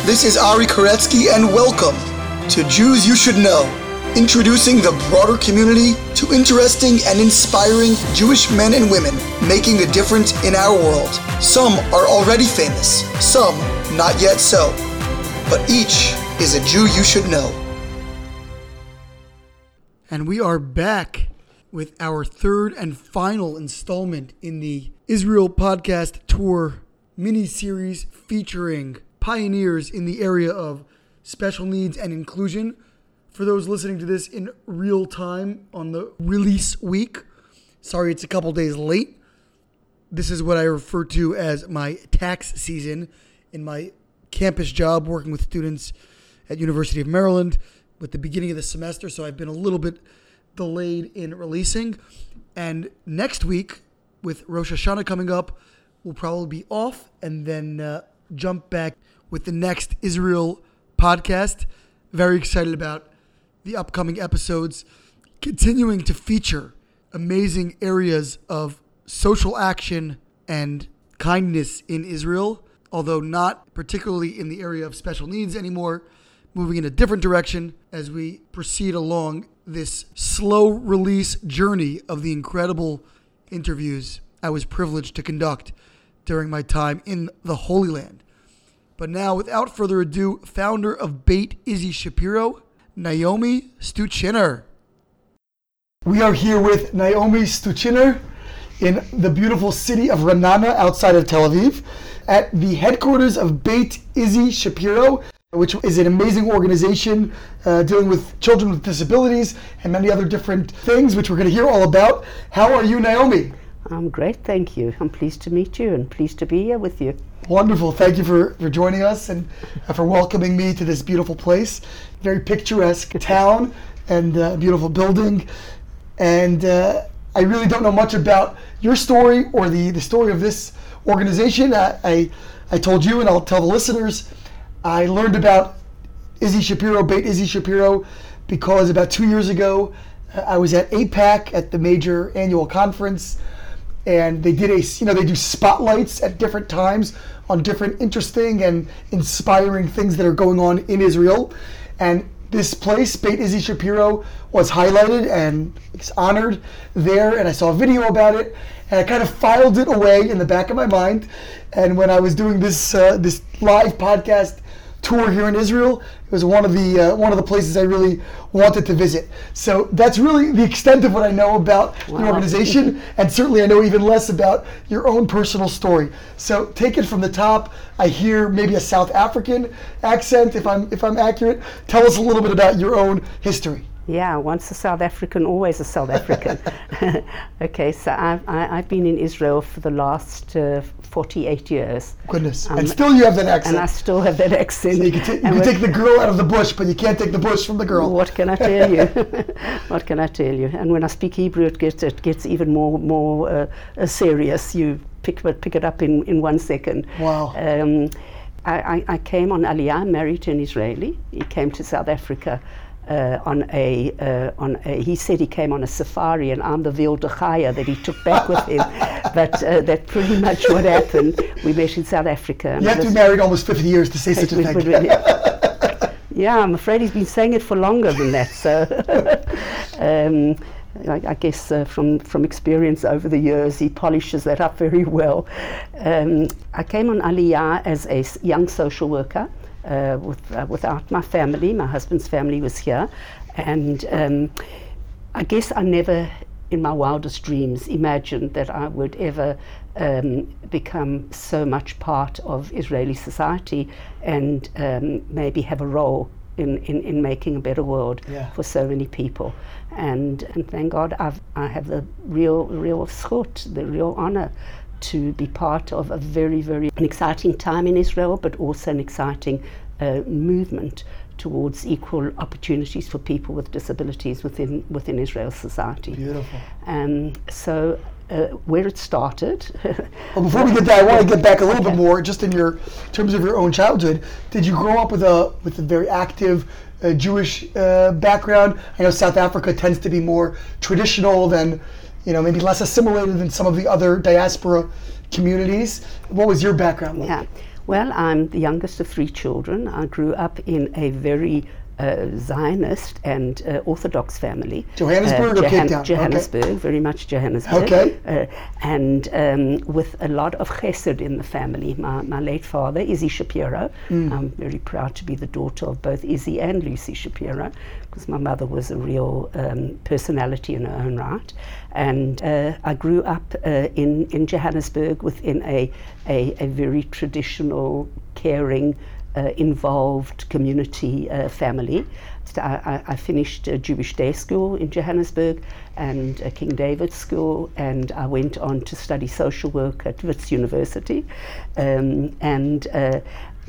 This is Ari Koretzky, and welcome to Jews You Should Know, introducing the broader community to interesting and inspiring Jewish men and women making a difference in our world. Some are already famous, some not yet so, but each is a Jew you should know. And we are back with our third and final installment in the Israel Podcast Tour mini series featuring pioneers in the area of special needs and inclusion. For those listening to this in real time on the release week, sorry it's a couple days late. This is what I refer to as my tax season in my campus job working with students at University of Maryland with the beginning of the semester, so I've been a little bit delayed in releasing. And next week, with Rosh Hashanah coming up, we'll probably be off and then uh, jump back with the next Israel podcast. Very excited about the upcoming episodes, continuing to feature amazing areas of social action and kindness in Israel, although not particularly in the area of special needs anymore, moving in a different direction as we proceed along this slow release journey of the incredible interviews I was privileged to conduct during my time in the Holy Land. But now, without further ado, founder of Beit Issie Shapiro, Naomi Stuchiner. We are here with Naomi Stuchiner in the beautiful city of Ra'anana outside of Tel Aviv at the headquarters of Beit Issie Shapiro, which is an amazing organization uh, dealing with children with disabilities and many other different things, which we're going to hear all about. How are you, Naomi? I'm great, thank you. I'm pleased to meet you and pleased to be here with you. Wonderful. Thank you for, for joining us and uh, for welcoming me to this beautiful place. Very picturesque town and uh, beautiful building. And uh, I really don't know much about your story or the, the story of this organization. I, I, I told you, and I'll tell the listeners, I learned about Issie Shapiro, Beit Issie Shapiro, because about two years ago, uh, I was at AIPAC at the major annual conference and they did a you know they do spotlights at different times on different interesting and inspiring things that are going on in Israel. And this place Beit Issie Shapiro was highlighted and honored there and I saw a video about it and I kind of filed it away in the back of my mind. And when I was doing this uh, this live podcast tour here in Israel. It was one of the uh, one of the places I really wanted to visit. So that's really the extent of what I know about wow. the organization, and certainly I know even less about your own personal story. So take it from the top. I hear maybe a South African accent, if I'm if I'm accurate. Tell us a little bit about your own history. Yeah, once a South African, always a South African. okay, so I've, I, have been in Israel for the last uh, 48 years. Goodness. Um, and still you have that accent. And I still have that accent. So you can, t- you can take the girl out of the bush, but you can't take the bush from the girl. What can I tell you? what can I tell you? And when I speak Hebrew, it gets, it gets even more, more uh, uh, serious. You pick, pick it up in, in one second. Wow. Um, I, I, I came on Aliyah, married to an Israeli. He came to South Africa uh, on a uh, on a, he said he came on a safari and I'm the wilde Chaya that he took back with him. But uh, that's pretty much what happened. We met in South Africa. You have to be married almost 50 years to say such a thing. yeah. I'm afraid he's been saying it for longer than that so. Um, I, I, guess uh, from, from experience over the years, he polishes that up very well. Um, I came on Aliyah as a young social worker uh, with, uh, without my family. My husband's family was here. And um, I guess I never, in my wildest dreams, imagined that I would ever um, become so much part of Israeli society and um, maybe have a role in, in, in making a better world yeah. for so many people. And, and thank God I've, I have the real, real schut, the real honor to be part of a very, very an exciting time in Israel, but also an exciting uh, movement towards equal opportunities for people with disabilities within within Israel's society. Beautiful. Um, so. Uh, where it started. well, before we get there, I want to get back a little okay. bit more, just in your terms of your own childhood. Did you grow up with a with a very active uh, Jewish uh, background? I know South Africa tends to be more traditional than you know, maybe less assimilated than some of the other diaspora communities. What was your background like? Yeah. Well, I'm the youngest of three children. I grew up in a very uh, Zionist and uh, Orthodox family. Johannesburg uh, Town? Johannesburg, okay. very much Johannesburg. Okay. Uh, and um, with a lot of chesed in the family. My, my late father, Issie Shapiro. Mm. I'm very proud to be the daughter of both Issie and Lucy Shapiro because my mother was a real um, personality in her own right. And uh, I grew up uh, in, in Johannesburg within a, a, a very traditional, caring, uh, involved community uh, family. I, I, finished Jewish day school in Johannesburg and King David School, and I went on to study social work at Wits University. Um, and uh,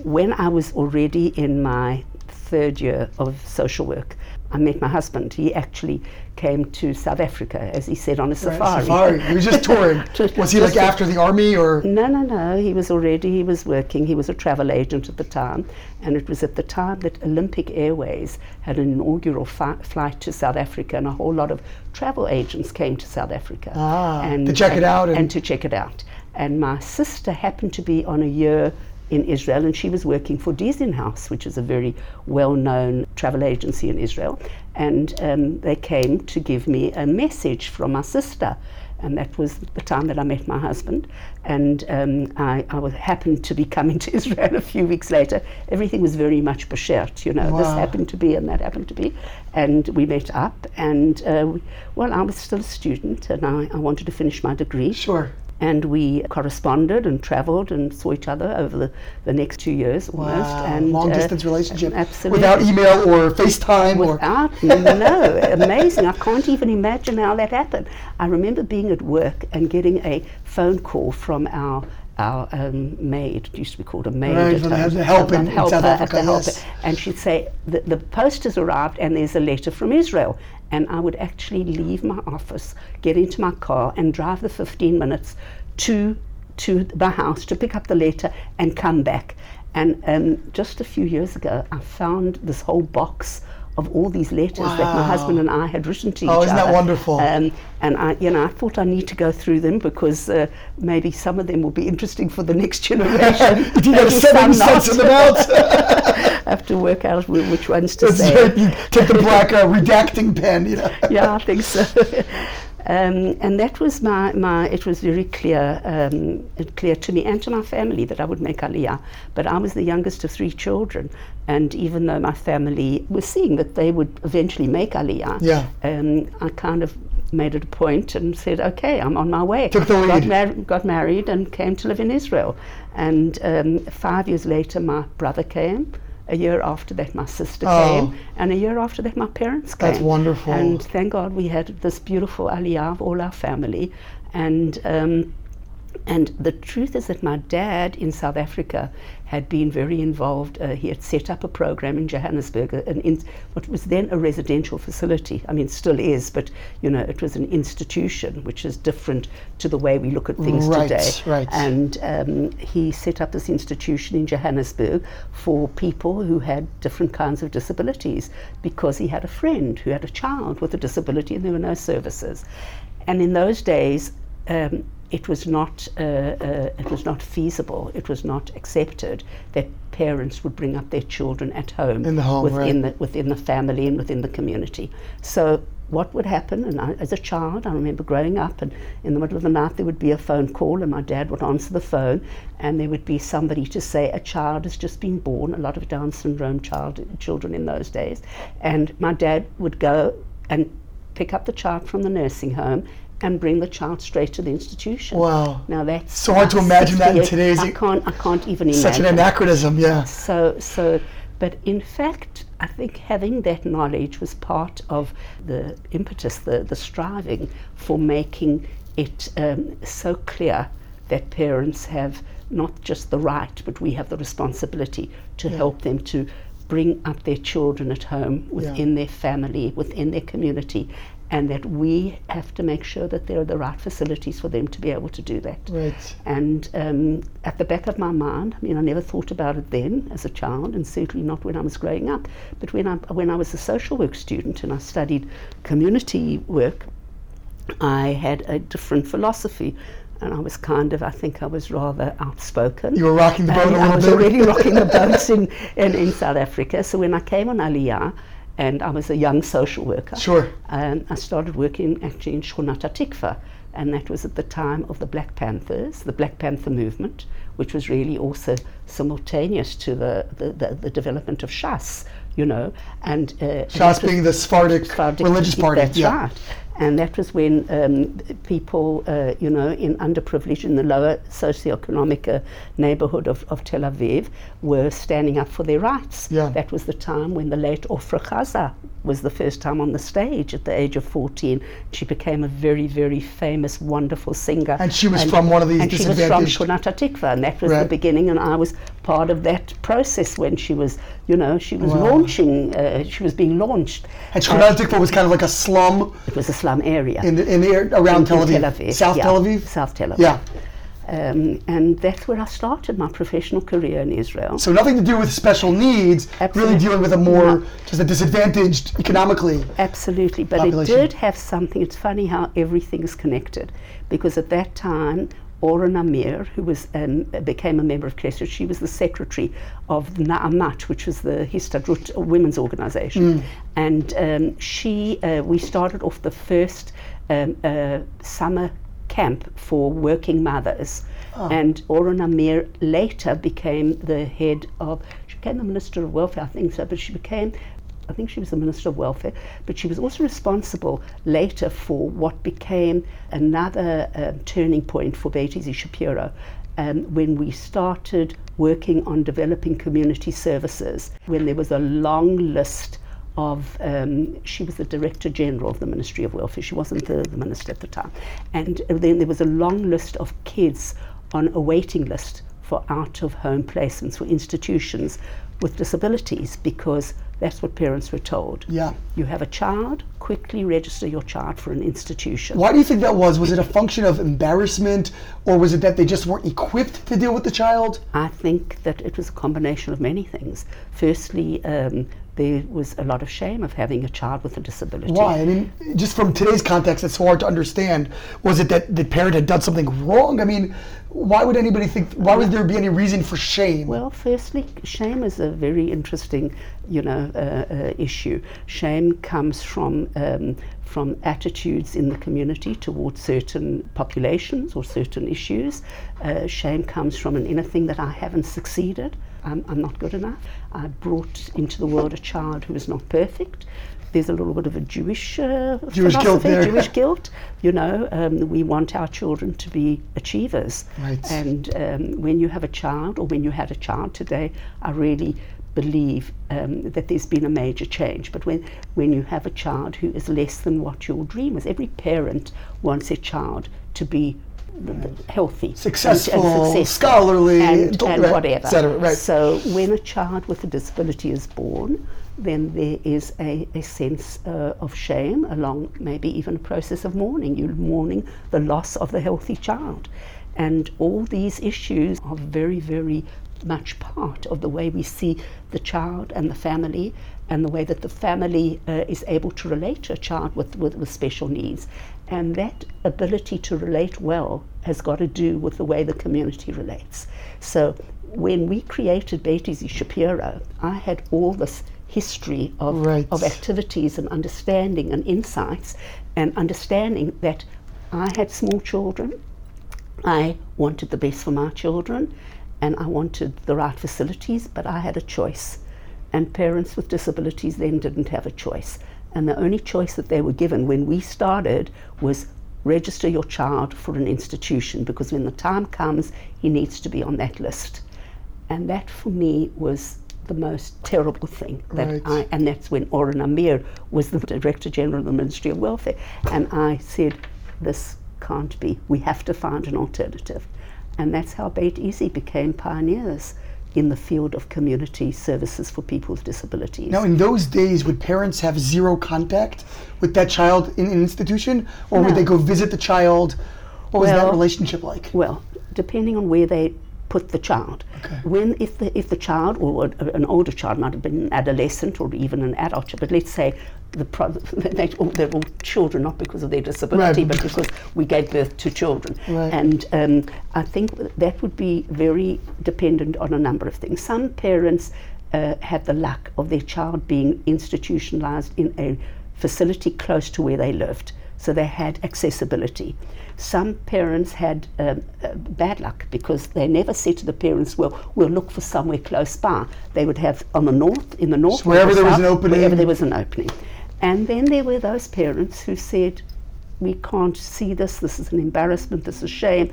when I was already in my third year of social work, I met my husband. He actually came to South Africa, as he said, on a safari. Right, safari. He was just touring. just, was he like after the army or? No, no, no. He was already, he was working. He was a travel agent at the time. And it was at the time that Olympic Airways had an inaugural fi- flight to South Africa, and a whole lot of travel agents came to South Africa. Ah, and, to check and, it out. And, and to check it out. And my sister happened to be on a year in Israel, and she was working for Diesenhaus, which is a very well-known travel agency in Israel. And um, they came to give me a message from my sister, and that was the time that I met my husband. And um, I, I was, happened to be coming to Israel a few weeks later. Everything was very much bashert, you know. Wow. This happened to be, and that happened to be. And we met up, and uh, we, well, I was still a student, and I, I wanted to finish my degree. Sure and we corresponded and traveled and saw each other over the, the next two years almost. Wow. And long uh, distance relationship. Absolutely. Without email or FaceTime Without, or no, amazing. I can't even imagine how that happened. I remember being at work and getting a phone call from our our um, maid, it used to be called a maid right, at home, help in, in South Africa, yes. and she'd say, the, the post has arrived and there's a letter from Israel. And I would actually leave my office, get into my car and drive the 15 minutes to, to the house to pick up the letter and come back. And um, just a few years ago, I found this whole box of all these letters wow. that my husband and I had written to oh, each isn't that wonderful? Um, and I, you know, I thought I need to go through them because uh, maybe some of them will be interesting for the next generation. you got seven cents of them out. I have to work out which ones to That's say. Right. You take the black uh, redacting pen, you know. yeah, I think so. Um, and that was my, my, it was very clear, um, clear to me and to my family that I would make Aliyah. But I was the youngest of three children. And even though my family was seeing that they would eventually make Aliyah, yeah. um, I kind of made it a point and said, okay, I'm on my way. Took the lead. Got, mar- got married and came to live in Israel. And um, five years later, my brother came a year after that, my sister oh. came, and a year after that, my parents came. That's wonderful. And thank God we had this beautiful aliyah of all our family. And um, and the truth is that my dad in South Africa had been very involved. Uh, he had set up a program in Johannesburg, an in, what was then a residential facility. I mean, still is, but you know, it was an institution, which is different to the way we look at things right, today. Right. And um, he set up this institution in Johannesburg for people who had different kinds of disabilities, because he had a friend who had a child with a disability, and there were no services. And in those days. Um, it was not uh, uh, it was not feasible. It was not accepted that parents would bring up their children at home, in the home within right. the within the family and within the community. So what would happen? And I, as a child, I remember growing up, and in the middle of the night there would be a phone call, and my dad would answer the phone, and there would be somebody to say a child has just been born. A lot of Down syndrome child children in those days, and my dad would go and pick up the child from the nursing home and bring the child straight to the institution. Wow. Now that's so hard to imagine that in today's. I can't. I can't even imagine. Such an anachronism. Yeah. So so, but in fact, I think having that knowledge was part of the impetus, the the striving for making it um, so clear that parents have not just the right, but we have the responsibility to yeah. help them to bring up their children at home, within yeah. their family, within their community, and that we have to make sure that there are the right facilities for them to be able to do that. Right. And um, at the back of my mind, I mean, I never thought about it then as a child, and certainly not when I was growing up. But when I when I was a social work student and I studied community work, I had a different philosophy. and I was kind of, I think I was rather outspoken. You were rocking the boat I was already rocking the boat in, in, in South Africa. So when I came on Aliyah, and I was a young social worker, Sure. um, I started working actually in Shchunat Hatikva, and that was at the time of the Black Panthers, the Black Panther movement, which was really also simultaneous to the, the, the, the development of Shas, you know, and uh, Shas being the Sephardic Sephardic- religious party. That's yeah. right. And that was when um, people, uh, you know, in underprivileged, in the lower socioeconomic uh, neighborhood of, of Tel Aviv, were standing up for their rights. Yeah. That was the time when the late Ofra Haza was the first time on the stage at the age of 14. She became a very, very famous, wonderful singer. And she was from one of these And she was from disadvantaged- Shchunat Hatikva, and that was the beginning, and I was part of that process when she was, you know, she was Wow. launching, uh, she was being launched. And Shkodat was kind of like a slum it was a slum area. in the, in the air, around in- Tel in Aviv. South yeah, Tel Aviv? South Tel Aviv. Yeah. Um, and that's where I started my professional career in Israel. So nothing to do with special needs, Absolutely. really dealing with a more, No. just a disadvantaged economically. Absolutely, but Population. it did have something. It's funny how everything is connected, because at that time, Ora Namir, who was um, became a member of Knesset, she was the secretary of Na'amat, which was the Histadrut women's organization, and um, she uh, we started off the first um, uh, summer camp for working mothers. And Ora Namir later became the head of, she became the Minister of Welfare, I think so, but she became, I think she was the Minister of Welfare, but she was also responsible later for what became another um, turning point for Beit Issie Shapiro. Um, when we started working on developing community services, when there was a long list of um, she was the director general of the Ministry of Welfare. She wasn't the, the minister at the time, and uh, then there was a long list of kids on a waiting list for out-of-home placements for institutions with disabilities because that's what parents were told. Yeah. You have a child, quickly register your child for an institution. Why do you think that was? Was it a function of embarrassment, or was it that they just weren't equipped to deal with the child? I think that it was a combination of many things. Firstly, um, there was a lot of shame of having a child with a disability. Why? I mean, just from today's context, it's so hard to understand. Was it that the parent had done something wrong? I mean, why would anybody think? Why would there be any reason for shame? Well, firstly, shame is a very interesting, you know, uh, uh, issue. Shame comes from um, from attitudes in the community towards certain populations or certain issues. Uh, shame comes from an inner thing that I haven't succeeded. I'm, I'm not good enough. I brought into the world a child who is not perfect. There's a little bit of a Jewish uh, Jewish guilt philosophy, there. Jewish guilt. You know, um, we want our children to be achievers. Right. And um, when you have a child, or when you had a child today, I really believe um, that there's been a major change. But when, when you have a child who is less than what your dream is, every parent wants their child to be healthy, and- and Successful, scholarly, and, and whatever. cetera, right. So when a child with a disability is born, then there is a, a sense uh, of shame, along maybe even a process of mourning. You're mourning the loss of the healthy child. And all these issues are very, very much part of the way we see the child and the family and the way that the family uh, is able to relate to a child with, with, with special needs. And that ability to relate well has got to do with the way the community relates. So when we created Beit Issie Shapiro, I had all this history of, Right. of activities and understanding and insights and understanding that I had small children, I wanted the best for my children and I wanted the right facilities, but I had a choice. And parents with disabilities then didn't have a choice. And the only choice that they were given when we started was register your child for an institution because when the time comes, he needs to be on that list. And that for me was the most terrible thing that Right. I and that's when Ora Namir was the Director General of the Ministry of Welfare. And I said, This can't be. We have to find an alternative. And that's how Beit Issie became pioneers in the field of community services for people with disabilities. Now, in those days, would parents have zero contact with that child in an institution, or would they go visit the child? What was that relationship like? Well, depending on where they put the child. Okay. When if the if the child or an older child might have been an adolescent or even an adult, but let's say the pro- they, they're all children, not because of their disability, Right. but because we gave birth to children. Right. And um, I think that would be very dependent on a number of things. Some parents uh, had the luck of their child being institutionalized in a facility close to where they lived, so they had accessibility. Some parents had um, uh, bad luck because they never said to the parents, "Well, we'll look for somewhere close by." They would have on the north, in the north, So wherever the there was an opening. wherever there was an opening. And then there were those parents who said, "We can't see this. This is an embarrassment. This is shame."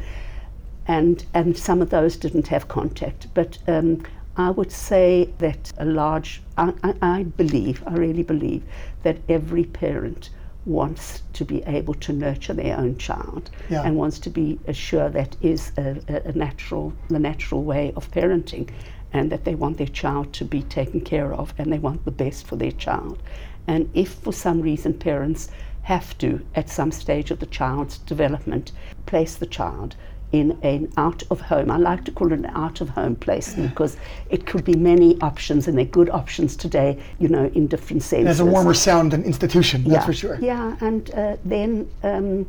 and and some of those didn't have contact. But um, I would say that a large, I, I, I believe, I really believe that every parent wants to be able to nurture their own child Yeah. and wants to be assured that is a, a, a natural, the natural way of parenting, and that they want their child to be taken care of and they want the best for their child. And if for some reason parents have to, at some stage of the child's development, place the child in an out of home. I like to call it an out of home placement because it could be many options and they're good options today, you know, in different senses. has a warmer sound than institution, that's for sure. Yeah, and uh, then, um,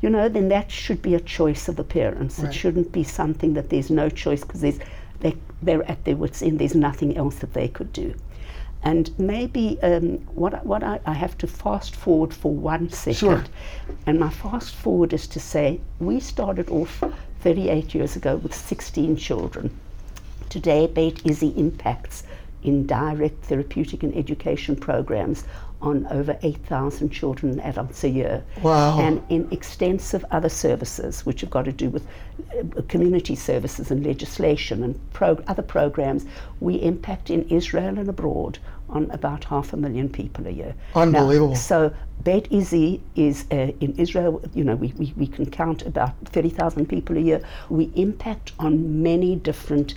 you know, then that should be a choice of the parents. Right. It shouldn't be something that there's no choice because there's, they, they're at their wits' end. There's nothing else that they could do. And maybe um, what, I- what I, I have to fast forward for one second. Sure. And my fast forward is to say we started off 38 years ago with 16 children. Today, Beit Issie impacts in direct therapeutic and education programs on over 8,000 children and adults a year. Wow. And in extensive other services, which have got to do with uh, community services and legislation and pro- other programs, we impact in Israel and abroad on about half a million people a year. Now, Unbelievable. so Beit Issie is uh, in Israel, you know, we, we, we can count about 30,000 people a year. We impact on many different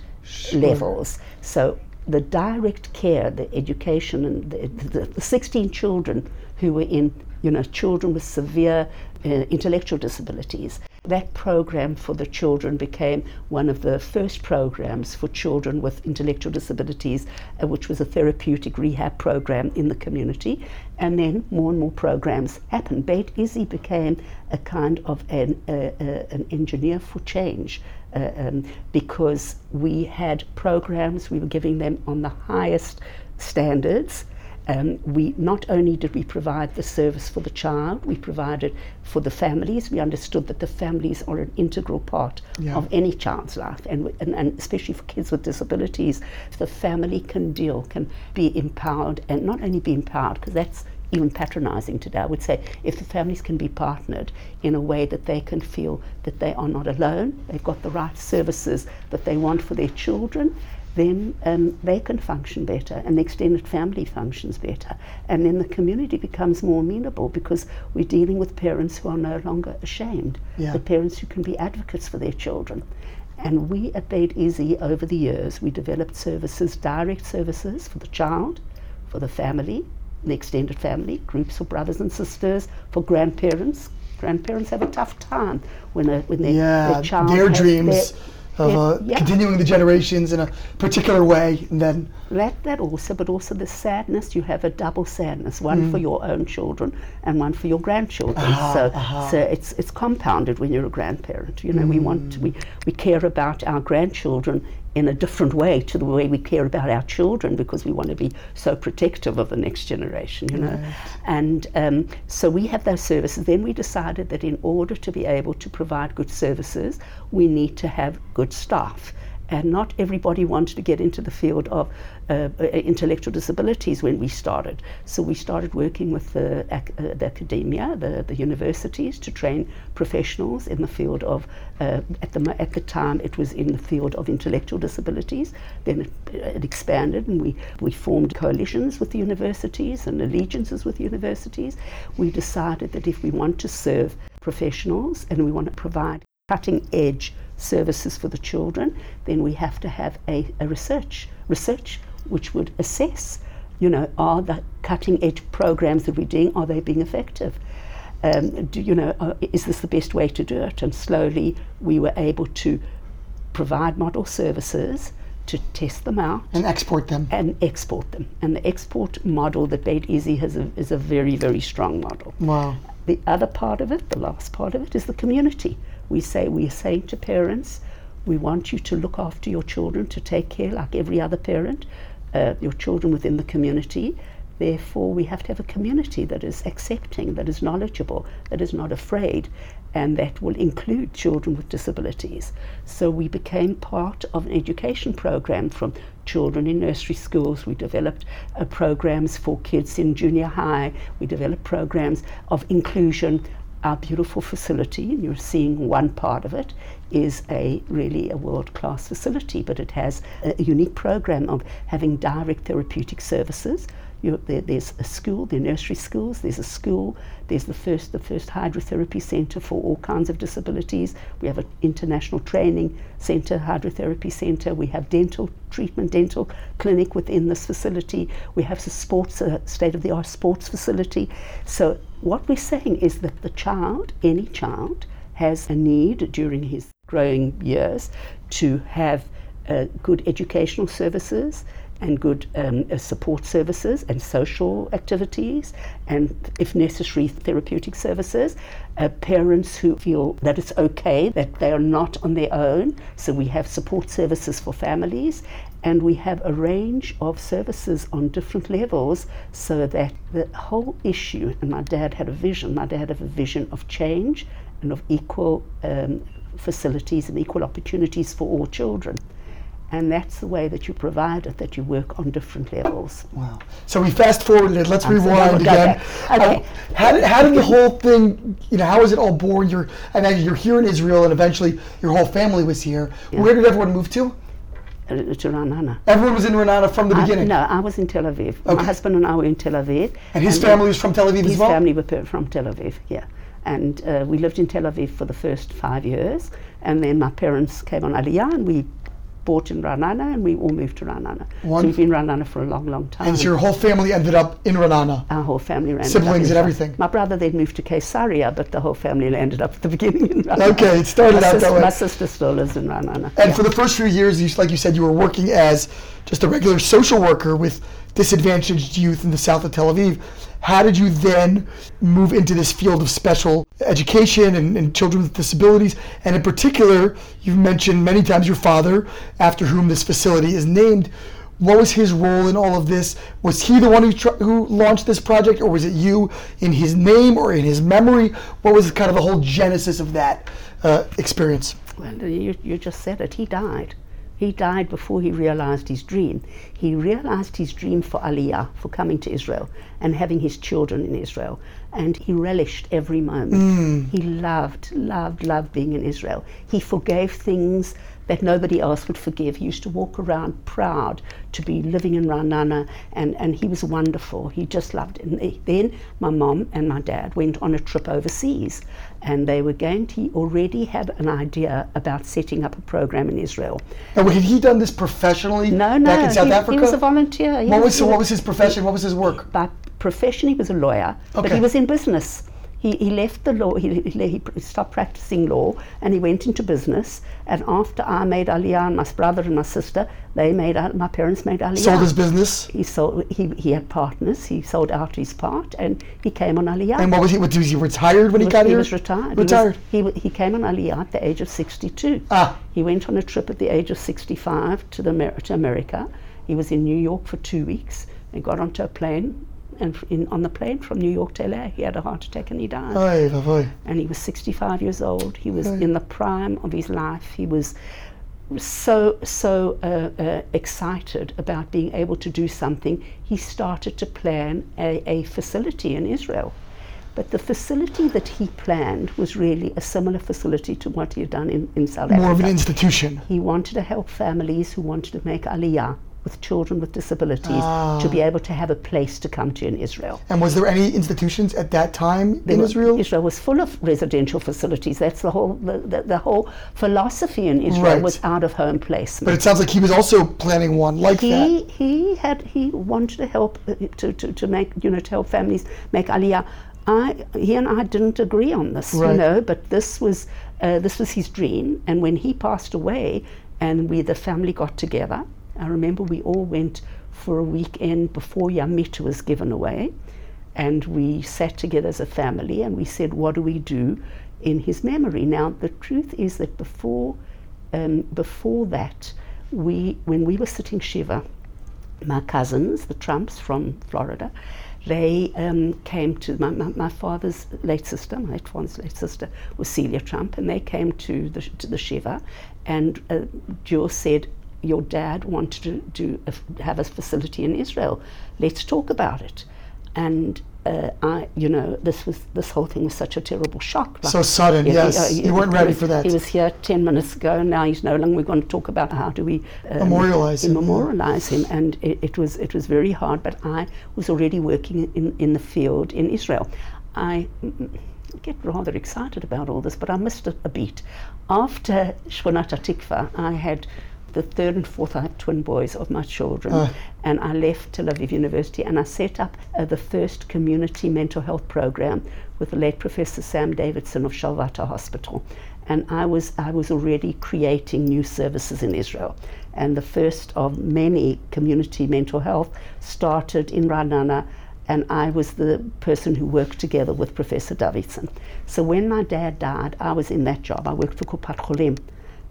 levels. So the direct care, the education, and the, the, the 16 children who were in, you know, children with severe uh, intellectual disabilities. That program for the children became one of the first programs for children with intellectual disabilities, uh, which was a therapeutic rehab program in the community. And then more and more programs happened. Beit Issie became a kind of an, uh, uh, an engineer for change um, because we had programs, we were giving them on the highest standards. Um, we not only did we provide the service for the child, we provided for the families. We understood that the families are an integral part Yeah. of any child's life, and, and, and especially for kids with disabilities, the family can deal, can be empowered, and not only be empowered, because that's even patronizing today. I would say if the families can be partnered in a way that they can feel that they are not alone, they've got the right services that they want for their children, then um, they can function better and the extended family functions better. And then the community becomes more amenable because we're dealing with parents who are no longer ashamed, Yeah. the parents who can be advocates for their children. And we at Beit Issie, over the years, we developed services, direct services for the child, for the family, the extended family, groups of brothers and sisters, for grandparents. Grandparents have a tough time when, a, when their, Yeah, their child their dreams their- of uh, yeah. continuing the generations in a particular way, and then that that also, but also the sadness. You have a double sadness, one for your own children and one for your grandchildren. Mm. Ah, so, aha. so it's it's compounded when you're a grandparent. You know, we want we we care about our grandchildren in a different way to the way we care about our children because we want to be so protective of the next generation. You know, and um, so we have those services. Then we decided that in order to be able to provide good services, we need to have good staff and not everybody wanted to get into the field of uh, uh, intellectual disabilities when we started. So we started working with the, ac- uh, the academia, the, the universities, to train professionals in the field of, uh, at, the, at the time it was in the field of intellectual disabilities. Then it, it expanded and we, we formed coalitions with the universities and allegiances with universities. We decided that if we want to serve professionals and we want to provide cutting edge services for the children, then we have to have a, a research research which would assess, you know, are the cutting edge programs that we're doing are they being effective? Um, do you know uh, is this the best way to do it? And slowly we were able to provide model services to test them out and export them and export them. And the export model that Beit Issie has a, is a very, very strong model. Wow. The other part of it, the last part of it, is the community. We say we are saying to parents, we want you to look after your children, to take care like every other parent, uh, your children within the community. Therefore, we have to have a community that is accepting, that is knowledgeable, that is not afraid, and that will include children with disabilities. So we became part of an education program from children in nursery schools. We developed uh, programs for kids in junior high. We developed programs of inclusion. Our beautiful facility, and you're seeing one part of it, is a really a world-class facility, but it has a unique program of having direct therapeutic services there, there's a school, there are nursery schools, there's a school, there's the first, the first hydrotherapy centre for all kinds of disabilities. We have an international training centre, hydrotherapy centre. We have dental treatment, dental clinic within this facility. We have a sports, a state-of-the-art sports facility. So what we're saying is that the child, any child, has a need during his growing years to have uh, good educational services, and good um, uh, support services and social activities, and if necessary, therapeutic services. Uh, parents who feel that it's okay, that they are not on their own. So we have support services for families, and we have a range of services on different levels so that the whole issue, and my dad had a vision, my dad had a vision of change and of equal um, facilities and equal opportunities for all children and that's the way that you provide it, that you work on different levels. Wow. So we fast forwarded, let's rewind again. Okay. Uh, how, did, how did the whole thing, you know, how was it all born? You're, I imagine you're here in Israel and eventually your whole family was here. Yeah. Where did everyone move to? Uh, to Ra'anana. Everyone was in Ra'anana from the I, beginning? No, I was in Tel Aviv. Okay. My husband and I were in Tel Aviv. And his and family was from Tel Aviv as well? His family were from Tel Aviv, yeah. And uh, we lived in Tel Aviv for the first five years. And then my parents came on Aliyah and we bought in Ra'anana and we all moved to Ra'anana. So we've been in Ra'anana for a long, long time. And so your whole family ended up in Ra'anana? Our whole family ended Siblings and everything? My brother then moved to Caesarea, but the whole family ended up at the beginning in Ra'anana. Okay, it started my out that way. My sister still lives in Ra'anana. And yeah. for the first few years, you, like you said, you were working as just a regular social worker with disadvantaged youth in the south of Tel Aviv. How did you then move into this field of special education and, and, children with disabilities? And in particular, you've mentioned many times your father, after whom this facility is named. What was his role in all of this? Was he the one who, tr- who launched this project, or was it you in his name or in his memory? What was kind of the whole genesis of that uh, experience? Well, you, you just said it. He died. He died before he realized his dream. He realized his dream for Aliyah, for coming to Israel and having his children in Israel. And he relished every moment. Mm. He loved, loved, loved being in Israel. He forgave things that nobody else would forgive. He used to walk around proud to be living in Ra'anana, and, and he was wonderful. He just loved it. And then my mom and my dad went on a trip overseas, and they were going to already had an idea about setting up a program in Israel. And had he done this professionally no, no, back in South he, Africa? he was a volunteer. What was, so what was his profession? What was his work? By profession, he was a lawyer, okay. but he was in business. He, he left the law, he, he, he stopped practicing law and he went into business. And after I made Aliyah, and my brother and my sister, they made my parents made Aliyah. Sold his business? He sold, he, he had partners, he sold out his part and he came on Aliyah. And what was he, was he retired when he, he got he here? He was retired. Retired? He, was, he, he came on Aliyah at the age of 62. Ah. He went on a trip at the age of 65 to, the, to America. He was in New York for two weeks and got onto a plane and in, on the plane from New York to LA, he had a heart attack and he died. Aye, aye. And he was 65 years old. He was aye. in the prime of his life. He was so so uh, uh, excited about being able to do something. He started to plan a, a facility in Israel. But the facility that he planned was really a similar facility to what he had done in, in South More Africa. More of an institution. He wanted to help families who wanted to make aliyah with children with disabilities ah. to be able to have a place to come to in Israel. And was there any institutions at that time there in Israel? Israel was full of residential facilities. That's the whole the, the, the whole philosophy in Israel right. was out of home placement. But it sounds like he was also planning one like he, that. He had he wanted to help uh, to, to, to make you know to help families make aliyah. I, he and I didn't agree on this, right. you know, but this was uh, this was his dream. And when he passed away, and we, the family, got together. I remember we all went for a weekend before Yamit was given away, and we sat together as a family and we said, What do we do in his memory? Now, the truth is that before, um, before that, we, when we were sitting Shiva, my cousins, the Trumps from Florida, they um, came to my, my, my, father's late sister, my late father's late sister was Celia Trump, and they came to the, to the Shiva, and uh, said, your dad wanted to do a, have a facility in Israel. Let's talk about it. And uh, I, you know, this was this whole thing was such a terrible shock. Like, so sudden, yes. He, uh, you weren't ready was, for that. He was here ten minutes ago, and now he's no longer. We're going to talk about how do we um, memorialize him. Memorialize him, and it, it, was it was very hard. But I was already working in in the field in Israel. I get rather excited about all this, but I missed a, a beat. After Shchunat Hatikva, I had the third and fourth, I have twin boys of my children. Uh. And I left Tel Aviv University and I set up uh, the first community mental health program with the late Professor Sam Davidson of Shalvata Hospital. And I was, I was already creating new services in Israel. And the first of many community mental health started in Ra'anana and I was the person who worked together with Professor Davidson. So when my dad died, I was in that job. I worked for Kupat Cholim,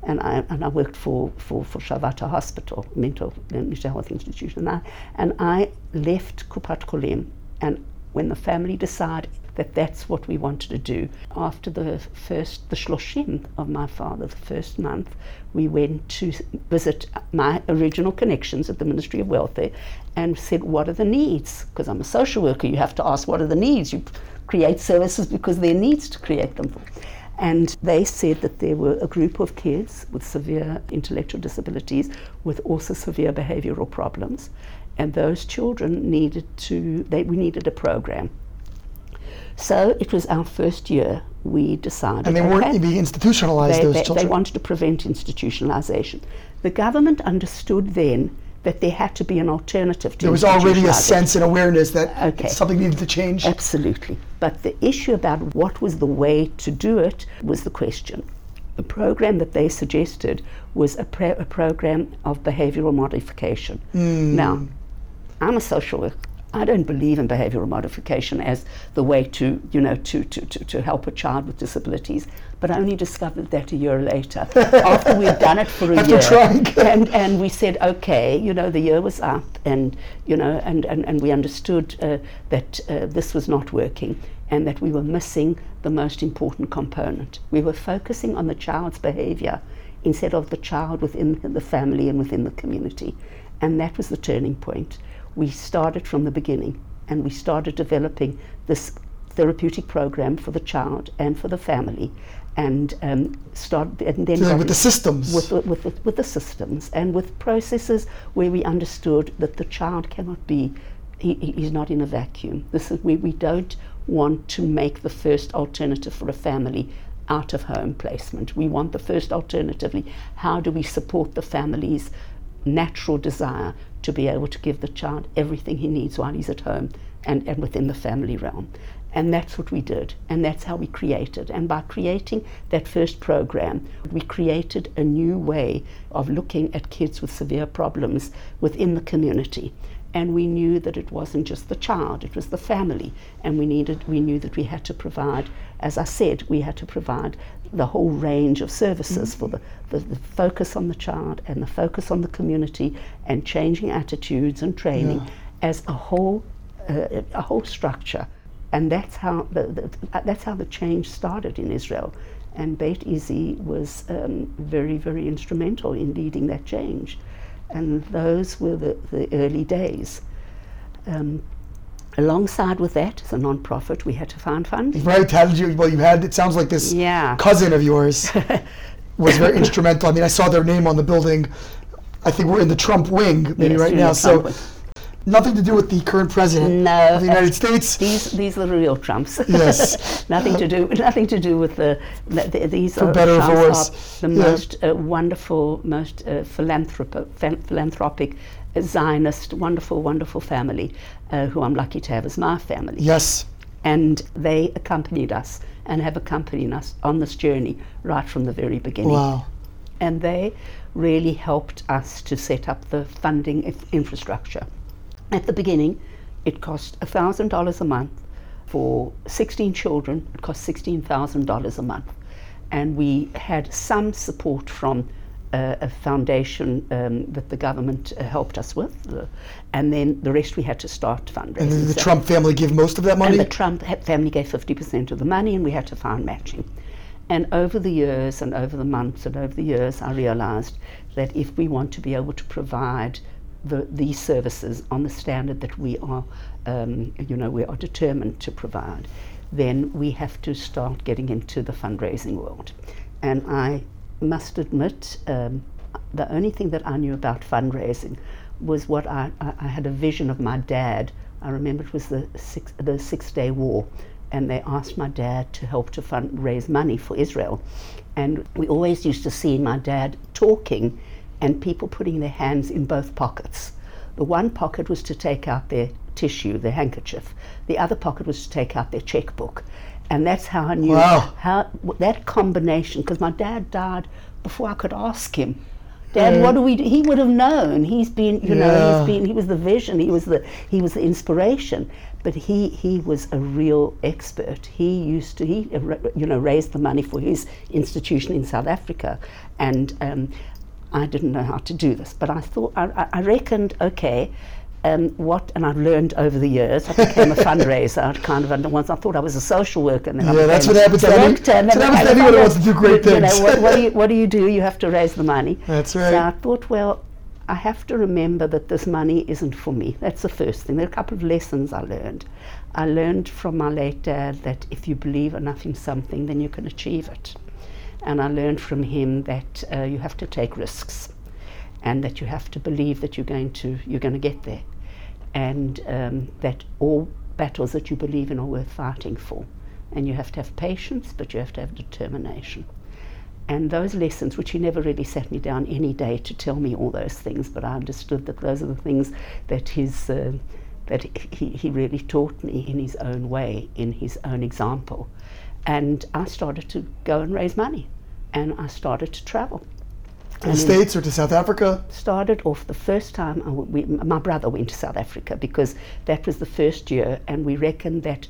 and I, and I worked for, for, for Shalvata Hospital, mental, uh, mental health institution. And I, and I left Kupat Cholim, and when the family decided that that's what we wanted to do, after the first, the shloshim of my father, the first month, we went to visit my original connections at the Ministry of Welfare and said, what are the needs? Because I'm a social worker, you have to ask, what are the needs? You create services because there are needs to create them. And they said that there were a group of kids with severe intellectual disabilities with also severe behavioral problems. And those children needed to, they, we needed a program. So it was our first year. We decided. And they weren't okay, being institutionalized, they, those they, children? They wanted to prevent institutionalization. The government understood then that there had to be an alternative to it. There was already a sense and awareness that okay. something needed to change. Absolutely. But the issue about what was the way to do it was the question. The program that they suggested was a, pre- a program of behavioral modification. Mm. Now, I'm a social worker. I don't believe in behavioral modification as the way to, you know, to, to, to, to help a child with disabilities, but I only discovered that a year later, after we'd done it for a after year. Trying. and, and we said, okay, you know, the year was up, and, you know, and, and, and we understood uh, that uh, this was not working and that we were missing the most important component. We were focusing on the child's behavior instead of the child within the family and within the community. And that was the turning point we started from the beginning and we started developing this therapeutic program for the child and for the family and um, started and then Dealing with the systems. With the, with, the, with the systems and with processes where we understood that the child cannot be he, he's not in a vacuum. This is where we don't want to make the first alternative for a family out of home placement. We want the first alternatively how do we support the family's natural desire to be able to give the child everything he needs while he's at home and, and within the family realm. And that's what we did, and that's how we created. And by creating that first program, we created a new way of looking at kids with severe problems within the community. And we knew that it wasn't just the child, it was the family. And we needed we knew that we had to provide, as I said, we had to provide the whole range of services mm-hmm. for the, the, the, focus on the child and the focus on the community and changing attitudes and training yeah. as a whole uh, a whole structure and that's how the, the, that's how the change started in Israel and Beit Issie was um, very very instrumental in leading that change and those were the, the early days um, Alongside with that, as a non-profit, we had to find funds. Right? How did you? Well, you had. It sounds like this yeah. cousin of yours was very instrumental. I mean, I saw their name on the building. I think we're in the Trump wing, maybe yes, right now. So. Nothing to do with the current president no, of the United States. These these are the real Trumps. Yes. nothing to do nothing to do with the, the these for are better Trumps are the yeah. most uh, wonderful, most uh, philanthropic, philanthropic Zionist, wonderful, wonderful family uh, who I'm lucky to have as my family. Yes. And they accompanied us and have accompanied us on this journey right from the very beginning. Wow. And they really helped us to set up the funding infrastructure. At the beginning, it cost $1,000 a month. For 16 children, it cost $16,000 a month. And we had some support from uh, a foundation um, that the government uh, helped us with. Uh, and then the rest we had to start fundraising. And did the So- Trump family give most of that money? and the Trump ha- family gave 50% of the money, and we had to find matching. And over the years, and over the months, and over the years, I realized that if we want to be able to provide the, these services on the standard that we are, um, you know, we are determined to provide, then we have to start getting into the fundraising world. And I must admit, um, the only thing that I knew about fundraising was what I, I, I had a vision of my dad. I remember it was the six, the Six Day War, and they asked my dad to help to fund, raise money for Israel. And we always used to see my dad talking and people putting their hands in both pockets. The one pocket was to take out their tissue, their handkerchief. The other pocket was to take out their checkbook. And that's how I knew Wow. how that combination, because my dad died before I could ask him. Dad, what do we do? He would have known. He's been, you know, he's been. He was the vision. He was the he was the inspiration. But he he was a real expert. He used to he you know raised the money for his institution in South Africa, and um, I didn't know how to do this. But I thought I, I- I reckoned okay. Um, what and I've learned over the years. I became a fundraiser. I kind of under once I thought I was a social worker, and then I Yeah, that's became what a happens to any- director, and that's then what I happens to anyone who wants to do great You know, things. what, what do you what do you do? You have to raise the money. That's right. So. I thought, well, I have to remember that this money isn't for me. That's the first thing. There are a couple of lessons I learned. I learned from my late dad that if you believe enough in something, then you can achieve it. And I learned from him that uh, you have to take risks, and that you have to believe that you're going to you're going to get there, and um, that all battles that you believe in are worth fighting for. And you have to have patience, but you have to have determination. And those lessons, which he never really sat me down any day to tell me all those things, but I understood that those are the things that his uh, that he, he really taught me in his own way, in his own example. And I started to go and raise money, and I started to travel. to the States or to South Africa? started off the first time I w- we, my brother went to South Africa because that was the first year, and we reckoned that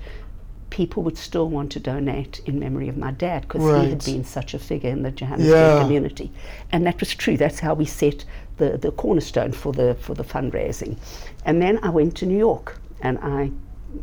people would still want to donate in memory of my dad because he had been such a figure in the Johannesburg Yeah. community, and that was true. That's how we set the, the cornerstone for the for the fundraising, and then I went to New York, and I.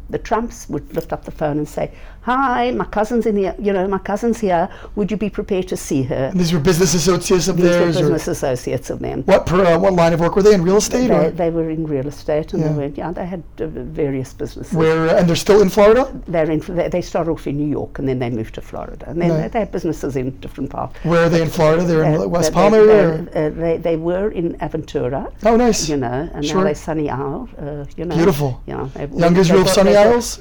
The Trumps would lift up the phone and say, "Hi, my cousin's in the, you know, my cousin's here. Would you be prepared to see her?" And these were business associates of These were theirs? or business associates of them. what, per, uh, what line of work were they in? Real estate? They, or they were in real estate, and Yeah. they were yeah, they had uh, various businesses. where, uh, and they're still in Florida? They're in, they, they started off in New York, and then they moved to Florida, and then Right. they, they had businesses in different parts. Where are they in Florida? They're in West Palm area? they, uh, they, they were in Aventura, Oh, nice. you know, and Sure. now they're Sunny Isle, uh, you know. Beautiful. You know, they've- Young Israel Sunny Isles,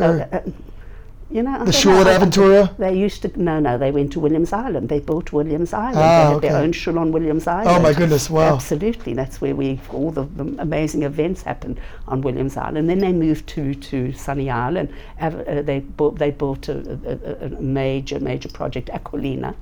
you know, I The don't at Aventura? They used to no, no. They went to Williams Island. They built Williams Island. Ah, they had their own shul on Williams Island. Oh, my goodness, wow. Absolutely, that's where we all the, the amazing events happened on Williams Island. Then they moved to to Sunny Island. Uh, they built they built a, a, a- major major project, Acqualina.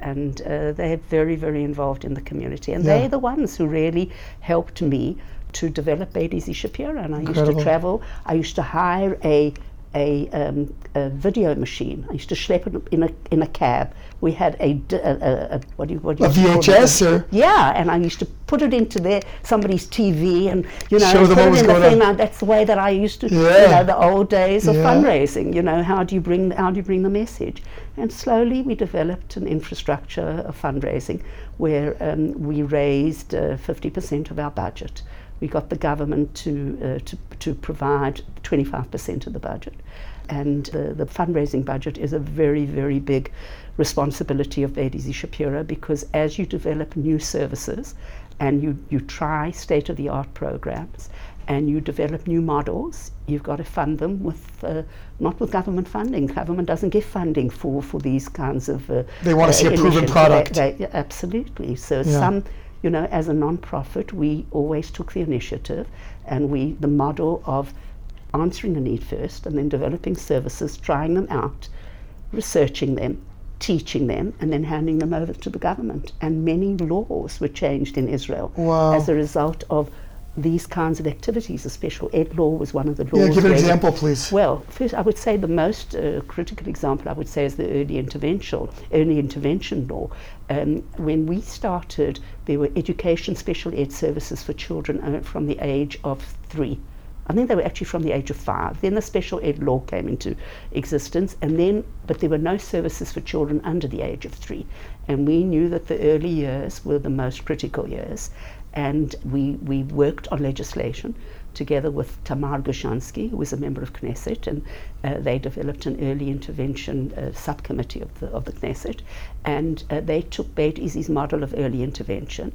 And uh, they're very, very involved in the community. And Yeah. they're the ones who really helped me to develop Issie Shapiro. And I used to travel. I used to hire a a, um, a video machine. I used to schlep it in a in a cab. We had a, a, a- a- what do you what do A you call it? VHS or? Yeah, and I used to put it into their somebody's TV and you know Show them put it in the thing. Uh, That's the way that I used to, you Yeah. know, the old days of Yeah. fundraising. You know, how do you bring how do you bring the message? And slowly we developed an infrastructure of fundraising where um, we raised uh, fifty percent of our budget. We got the government to uh, to to provide twenty five percent of the budget. And the, the fundraising budget is a very, very big responsibility of Issie Shapiro because as you develop new services and you, you try state of the art programs and you develop new models, you've got to fund them with uh, not with government funding. Government doesn't give funding for, for these kinds of. Uh, They wanna uh, see a proven product. They, they, absolutely. So Yeah. some, you know, as a non-profit, we always took the initiative, and we the model of answering a need first, and then developing services, trying them out, researching them, teaching them and then handing them over to the government. And many laws were changed in Israel Wow. as a result of these kinds of activities. A special ed law was one of the laws. Yeah, give an example, please. Well, first, I would say the most uh, critical example I would say is the early intervention, early intervention law. Um, when we started, there were education special ed services for children uh, from the age of three. I think they were actually from the age of five. Then the special ed law came into existence, and then, but there were no services for children under the age of three. And we knew that the early years were the most critical years, and we, we worked on legislation together with Tamar Gozansky, who was a member of Knesset, and uh, they developed an early intervention uh, subcommittee of the, of the Knesset, and uh, they took Beit Issie's model of early intervention.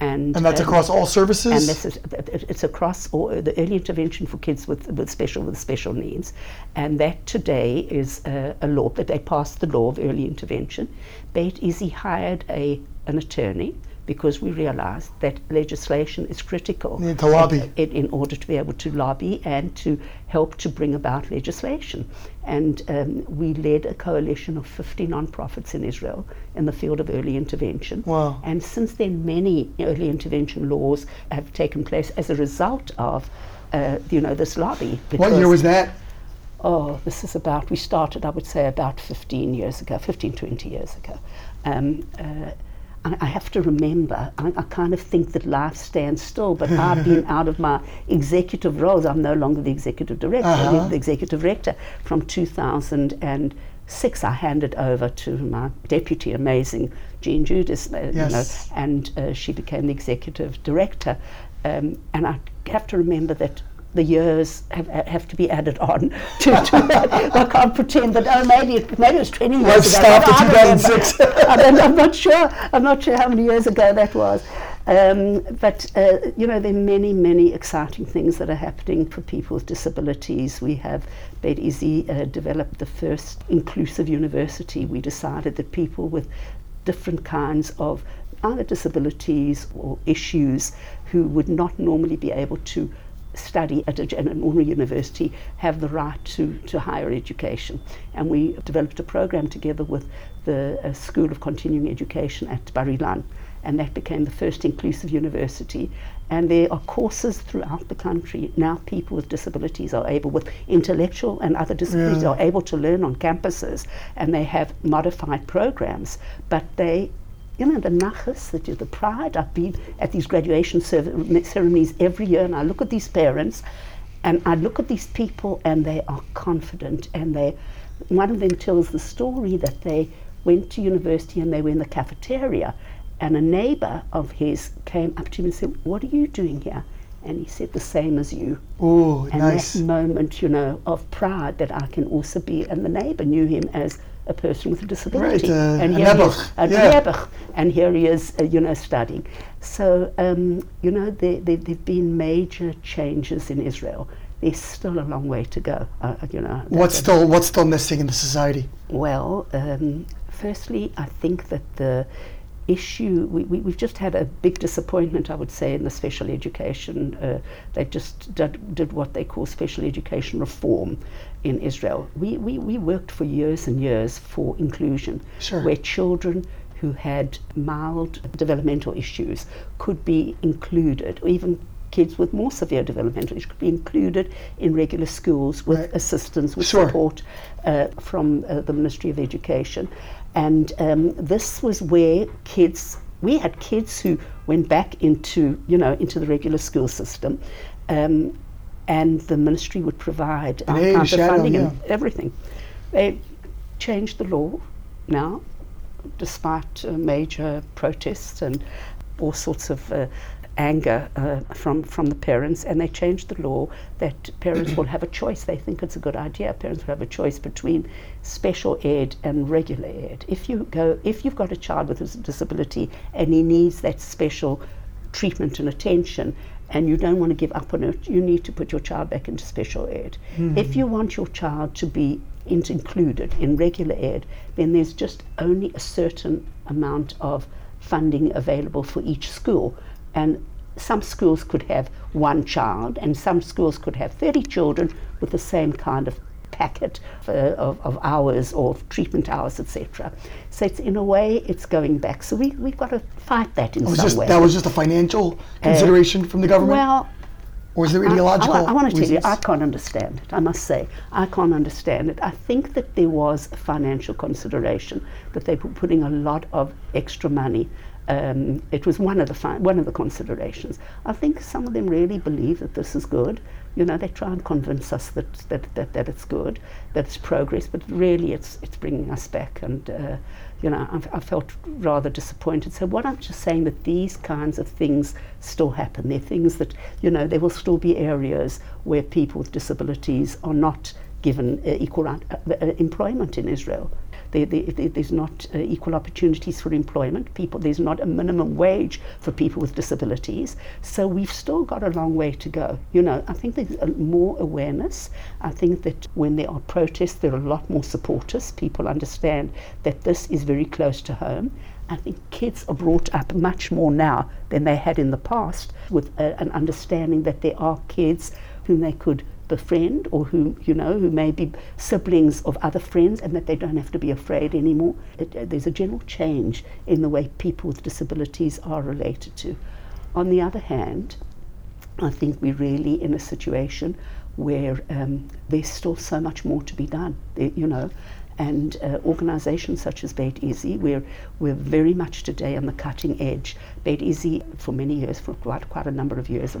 And, And that's um, across all services? and this is it's across all, the early intervention for kids with, with special with special needs, and that today is uh, a law that they passed the law of early intervention. Beit Issie hired a an attorney because we realized that legislation is critical need to lobby. in, in order to be able to lobby and to help to bring about legislation. And um, we led a coalition of 50 nonprofits in Israel in the field of early intervention. Wow. And since then, many early intervention laws have taken place as a result of, uh, you know, this lobby. what year was that? Oh, this is about, we started, I would say, about 15 years ago, 15, 20 years ago. Um, uh, I, I have to remember, I, I kind of think that life stands still, but I've been out of my executive roles. I'm no longer the executive director, Uh-huh. the, executive director. From 2006, I handed over to my deputy, amazing Jean Judes, uh, you know, Yes. and uh, she became the executive director. Um, and I have to remember that the years have, have to be added on to, to that. I can't pretend that oh maybe it, maybe it was 20 years Let's ago. stop but at I don't remember. 2006. I I'm not sure. I'm not sure how many years ago that was. Um, but uh, you know, there are many, many exciting things that are happening for people with disabilities. We have Beit Issie uh, developed the first inclusive university. We decided that people with different kinds of either disabilities or issues who would not normally be able to study at, a, an ordinary university have the right to, to higher education. And we developed a program together with the uh, School of Continuing Education at Bar Ilan, and that became the first inclusive university. And there are courses throughout the country. Now people with disabilities are able, with intellectual and other disabilities, Yeah. are able to learn on campuses, and they have modified programs, but they you know, the nachas, the, the pride. I've been at these graduation ceremonies every year, and I look at these parents, and I look at these people, and they are confident. And they, one of them tells the story that they went to university and they were in the cafeteria, and a neighbor of his came up to him and said, "What are you doing here?" And he said, "The same as you." Ooh, And nice. that moment, you know, of pride that I can also be, and the neighbour knew him as a person with a disability. Right, uh, and here he is, a yeah. nebuch, and here he is, uh, you know, studying. So, um, you know, there, there, there've been major changes in Israel. There's still a long way to go, uh, you know. What's still what's still missing in the society? well, um, firstly, I think that the issue, we, we, we've just had a big disappointment, I would say, in the special education. Uh, they just did, did what they call special education reform in Israel. We, we, we worked for years and years for inclusion, Sure. where children who had mild developmental issues could be included, or even kids with more severe developmental issues could be included in regular schools with Right. assistance, with Sure. support uh, from uh, the Ministry of Education. And um, this was where kids, we had kids who went back into, you know, into the regular school system. Um, and the ministry would provide our of funding yeah. and everything. They changed the law now, despite uh, major protests and all sorts of uh, anger uh, from, from the parents, and they changed the law that parents will have a choice. They think it's a good idea. Parents will have a choice between special ed and regular ed. If you go, if you've got a child with a disability and he needs that special treatment and attention, and you don't want to give up on it, you need to put your child back into special ed. If you want your child to be in- included in regular ed, then there's just only a certain amount of funding available for each school. And some schools could have one child, and some schools could have 30 children with the same kind of packet uh, of, of hours or treatment hours, etc. So it's in a way it's going back. So we we've got to fight that in was some just, way. that was just a financial consideration from the government? well, or is there I- ideological I, want to tell you. I can't understand it. I must say, I can't understand it. I think that there was a financial consideration that they were putting a lot of extra money. Um, it was one of the fi- one of the considerations. I think some of them really believe that this is good. You know, they try and convince us that that, that, that it's good, that it's progress, but really it's it's bringing us back. And uh, you know, I've, I felt rather disappointed. So what I'm just saying that these kinds of things still happen. They're things that you know there will still be areas where people with disabilities are not given uh, equal uh, uh, employment in Israel. There, there, there- there's not uh, equal opportunities for employment. People, there's not a minimum wage for people with disabilities. So we've still got a long way to go. You know, I think there's more awareness. I think that when there are protests, there are a lot more supporters. People understand that this is very close to home. I think kids are brought up much more now than they had in the past with a, an understanding that there are kids whom they could befriend or who you know who may be siblings of other friends and that they don't have to be afraid anymore it, uh, there's a general change in the way people with disabilities are related to on the other hand I think we're really in a situation where um, there's still so much more to be done, you know. And uh, organisations such as Beit Issie, we're, we're very much today on the cutting edge. Beit Issie, for many years, for quite, quite a number of years,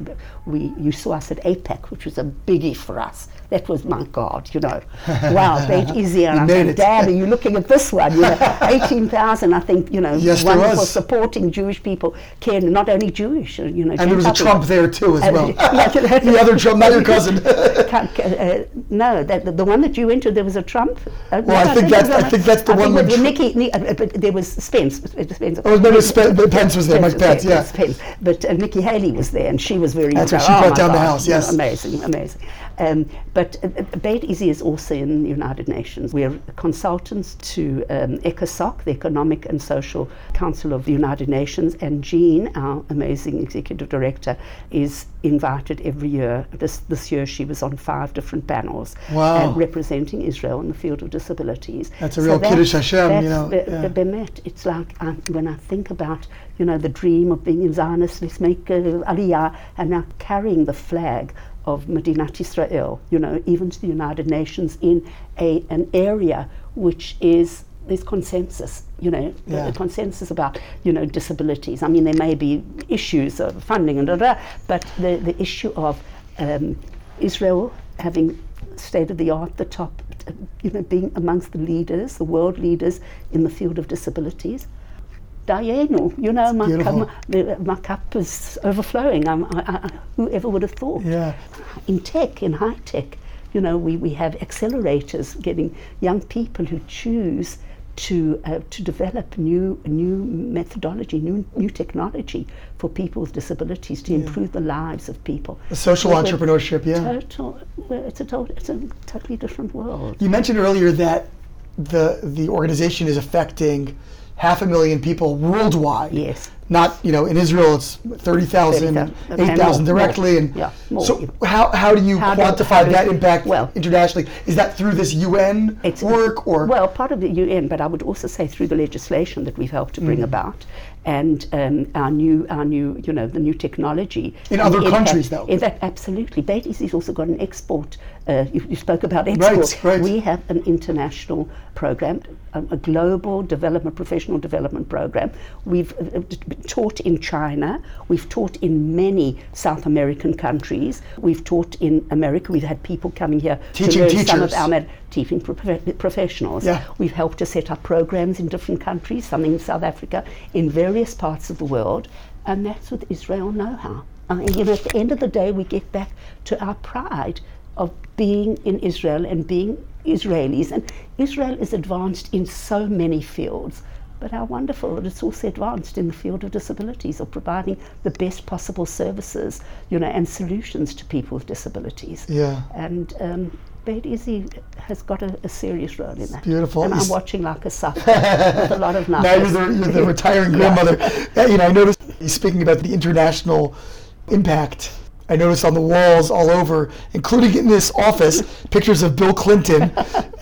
we, you saw us at AIPAC, which was a biggie for us. That was, my God, you know. wow, Beit Issie. And You I made said. Dad, are you looking at this one? You know, 18,000, I think, you know, Yes, wonderful supporting Jewish people, care, not only Jewish, uh, you know. and there was a Trump there too, as Uh, well. the other Trump, not your cousin. Uh, no, that, the, the one that you went to, there was a Trump. Uh, Well, I think that's- I think that's the I one think with Tr- Nikki, Ni- uh, but there was Spence. uh, Spence. Oh, no, no, Spe- but Pence was there, Mike Pence, yeah. Pence. But uh, Nikki Haley was there, and she was very. That's right, oh she brought my down the House, yes. Amazing, amazing. Um, but uh, Beit Issie is also in the United Nations. We're consultants to um, ECOSOC, the Economic and Social Council of the United Nations, and Jean, our amazing executive director, is invited every year. This, this year she was on five different panels Wow. uh, representing Israel in the field of disabilities. That's a real that- Kiddush Hashem, you know, the- yeah. the Bemet, it's like when I think about, you know, the dream of being a Zionist, let's make uh, Aliyah, and now carrying the flag of Medinat Israel, you know, even to the United Nations in a, an area which is, there's consensus, you know, Yeah. a consensus about, you know, disabilities. I mean, there may be issues of funding and da, da, but the, the issue of um, Israel having state of the art, the top, you know, being amongst the leaders, the world leaders in the field of disabilities. Dayenu, you know, my, cup, my cup is overflowing. I'm, I, I, whoever would have thought? Yeah. In tech, in high tech, you know, we, we have accelerators getting young people who choose to uh, to develop new new methodology, new new technology for people with disabilities to improve the lives of people. Social We're- we're entrepreneurship, yeah. Total, it's a total, it's a totally different world. You mentioned earlier that the the organization is affecting half a million people worldwide. Yes. Not, you know, in Israel it's 30,000, 30,000, 8,000 directly. more, and yeah, more. So how, how do you How quantify do- that impact well- internationally? Is that through this UN It's- work or? Well, part of the UN, but I would also say through the legislation that we've helped to bring Mm. about, and um, our new, our new, you know, the new technology. In and other countries, though. In fact, absolutely. Beit Issie has also got an export. Uh, you, you spoke about export. right. We have an international program, a, a global development, professional development program. We've uh, uh, taught in China. We've taught in many South American countries. We've taught in America. We've had people coming here Teaching to learn some of our med- teaching prof- professionals. Yeah. We've helped to set up programs in different countries, some in South Africa, in various parts of the world, and that's with Israel know-how. I mean, you know, at the end of the day, we get back to our pride of being in Israel and being Israelis. And Israel is advanced in so many fields. But how wonderful that it's also advanced in the field of disabilities, of providing the best possible services, you know, and solutions to people with disabilities. Yeah. And um, Beit Issie has got a, a serious role in that. beautiful. And I'm watching like a sucker with a lot of now you're the, you're the retiring grandmother. Uh, you know, I noticed you speaking about the international impact. I noticed on the walls all over, including in this office, pictures of Bill Clinton.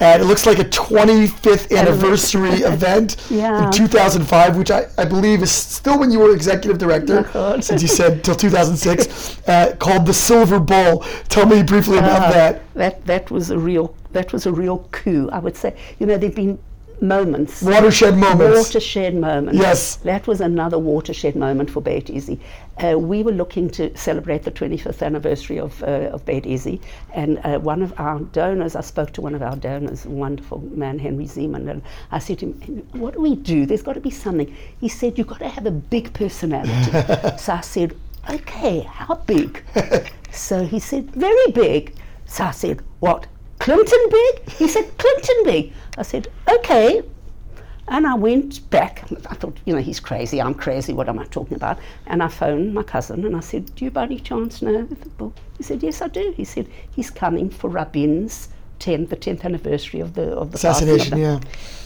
and it looks like a 25th anniversary event Yeah. in 2005, which I, I believe is still when you were executive director, Oh, since you said till 2006, uh, called the Silver Bowl. Tell me briefly about Uh, that. That that was a real that was a real coup. I would say. You know, they've been moments. Watershed moments. Watershed moments. Yes. That was another watershed moment for Beit Issie. Uh, we were looking to celebrate the 25th anniversary of, uh, of Beit Issie, and uh, one of our donors, I spoke to one of our donors, a wonderful man, Henry Zeman, and I said to him, What do we do? There's got to be something. He said, You've got to have a big personality. so I said, Okay, how big? so he said, Very big. So I said, What? Clinton big? He said, Clinton big. I said, Okay. And I went back. I thought, you know, he's crazy. I'm crazy. What am I talking about? And I phoned my cousin and I said, Do you by any chance know the book? He said, Yes, I do. He said, He's coming for Rabin's 10th, the 10th anniversary of the of the Assassination, the-" yeah.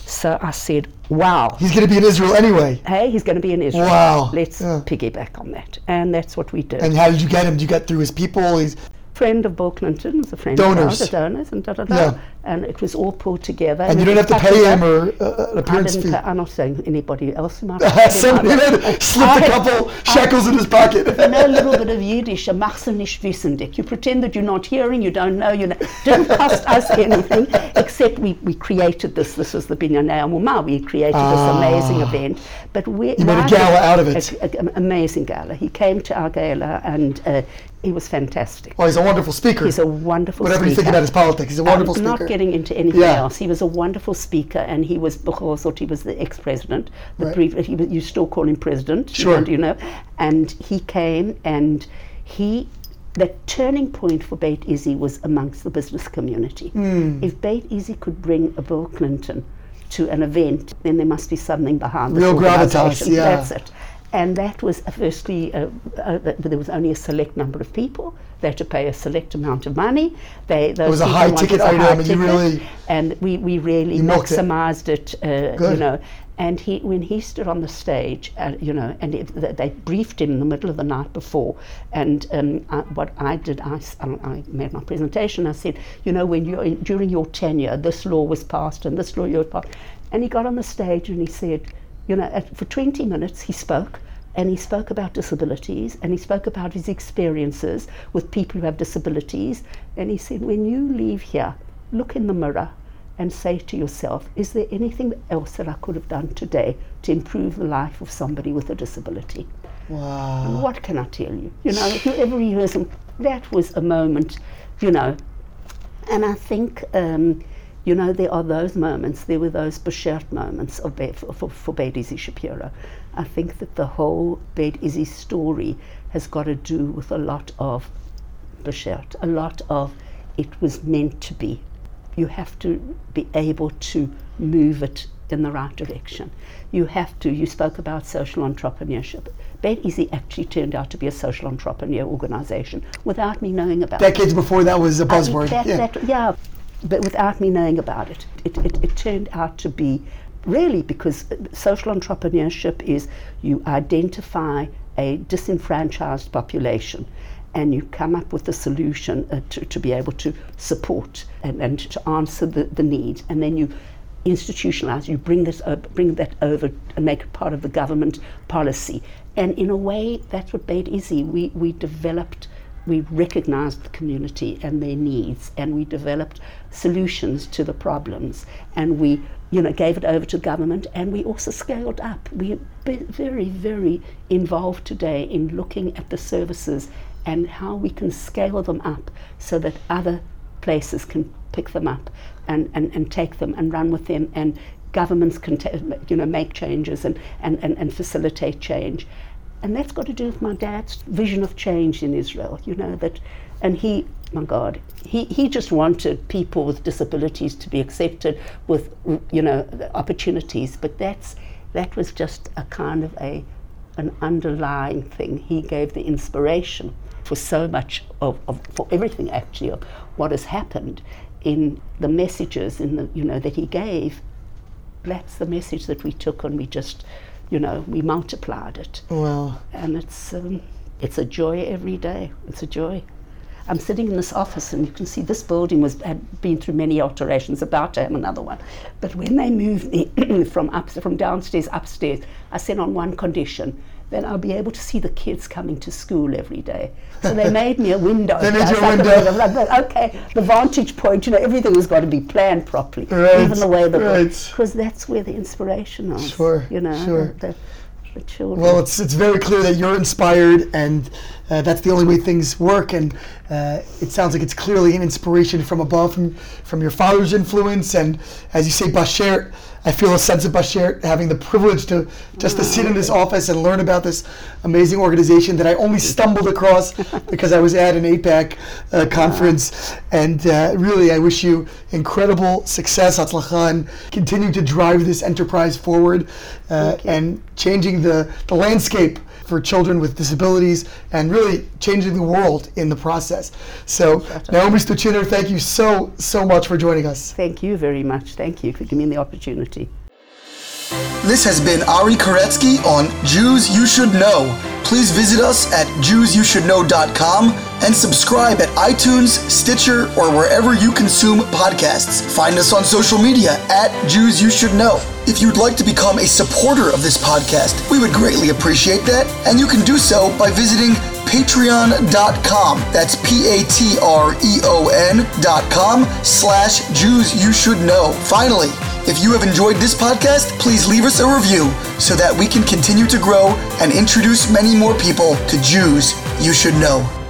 So I said, Wow. He's going to be in Israel anyway. Hey, he's going to be in Israel. Wow. Let's Yeah. piggyback on that. And that's what we did. And how did you get him? Did you get through his people? He's friend of Bill Clinton was a friend Donors. of ours, the donors, and da da da. Yeah. And it was all pulled together. and you don't have to pay him or uh, an I appearance didn't fee. I'm not saying anybody else have paid. Somebody I- had slipped a I- couple shekels in his pocket. you know a little bit of Yiddish, a nicht wissendig. You pretend that you're not hearing, you don't know, you know. Didn't cost us anything, except we, we created this. This was the Binyan Muma. We created this amazing event. But we Ah. You made a gala out of it. a- a- An amazing gala. He came to our gala and uh, he was fantastic. Oh, he's a wonderful speaker. He's a wonderful Whatever you think about his politics, he's a wonderful speaker. Getting into anything Yeah. else. He was a wonderful speaker, and he was because thought he was the ex-president. The Right. pre- he was, you still call him president, you Sure. know, you know. And he came, and he. The turning point for Beit Issie was amongst the business community. Hmm. If Beit Issie could bring a Bill Clinton to an event, then there must be something behind this Real gravitas, yeah. That's it. And that was uh, firstly, uh, uh, there was only a select number of people. They had to pay a select amount of money. They, those was a high ticket a high item and you really- and we, we really You milked it. maximized it, uh, you know. And he, when he stood on the stage, uh, you know, and it, they briefed him in the middle of the night before. And um, I, what I did, I made my presentation. I said, you know, when you're during your tenure, this law was passed and this law was passed. And he got on the stage and he said, you know, at, for 20 minutes he spoke and he spoke about disabilities and he spoke about his experiences with people who have disabilities and he said when you leave here look in the mirror and say to yourself is there anything else that I could have done today to improve the life of somebody with a disability wow. what can I tell you you know whoever hears him that was a moment you know and I think um, you know, there are those moments, there were those Beshert moments of for, for, for Beit Issie Shapiro. I think that the whole Beit Issie story has got to do with a lot of Beshert, a lot of it was meant to be. You have to be able to move it in the right direction. You have to, you spoke about social entrepreneurship. Beit Issie actually turned out to be a social entrepreneur organization without me knowing about it. Decades before that was a I mean, buzzword. that- yeah. that- yeah, but without me knowing about it, it, it, it turned out to be really because social entrepreneurship is you identify a disenfranchised population and you come up with a solution uh, to, to be able to support and, and to answer the, the needs. And then you institutionalize you bring this uh, bring that over and make it part of the government policy. And in a way that's what made easy we we developed we recognized the community and their needs and we developed solutions to the problems. And we you know gave it over to government and we also scaled up. We're very very involved today in looking at the services and how we can scale them up so that other places can pick them up and, and, and take them and run with them and governments can you know make changes and, and, and, and facilitate change. And that's got to do with my dad's vision of change in Israel, you know, that, and he, my God, he, he just wanted people with disabilities to be accepted with, you know, opportunities, but that's, that was just a kind of a, an underlying thing. He gave the inspiration for so much of, of for everything actually of what has happened in the messages in the, you know, that he gave. That's the message that we took and we just, you know, we multiplied it Well, and it's um, It's a joy every day. It's a joy. I'm sitting in this office, and you can see this building was had been through many alterations, about to have another one. But when they moved me from up from downstairs upstairs, I said on one condition, then I'll be able to see the kids coming to school every day. So they made me a window. they made you a window. Like, okay, the vantage point, you know, everything has got to be planned properly. Right, Even the way the right. because that's where the inspiration is. Sure, You know, sure. The, the children. Well, it's it's very clear that you're inspired, and uh, that's the only way things work. And uh, it sounds like it's clearly an inspiration from above, from from your father's influence, and as you say, Bashert. I feel a sense of Bashert having the privilege to just to sit in this office and learn about this amazing organization that I only stumbled across because I was at an AIPAC uh, conference. And uh, really, I wish you incredible success, Atzlacha, and continue to drive this enterprise forward uh, and changing the, the landscape for children with disabilities and really changing the world in the process. So, Naomi Stuchiner, thank you so, so much for joining us. Thank you very much. Thank you for giving me the opportunity. This has been Ari Koretzky on Jews You Should Know. Please visit us at JewsYouShouldKnow.com and subscribe at iTunes, Stitcher, or wherever you consume podcasts. Find us on social media at Jews You Should Know. If you'd like to become a supporter of this podcast, we would greatly appreciate that, and you can do so by visiting patreon.com. That's P-A-T-R-E-O-N dot com slash Jews You Should Know. Finally, if you have enjoyed this podcast, please leave us a review so that we can continue to grow and introduce many more people to Jews you should know.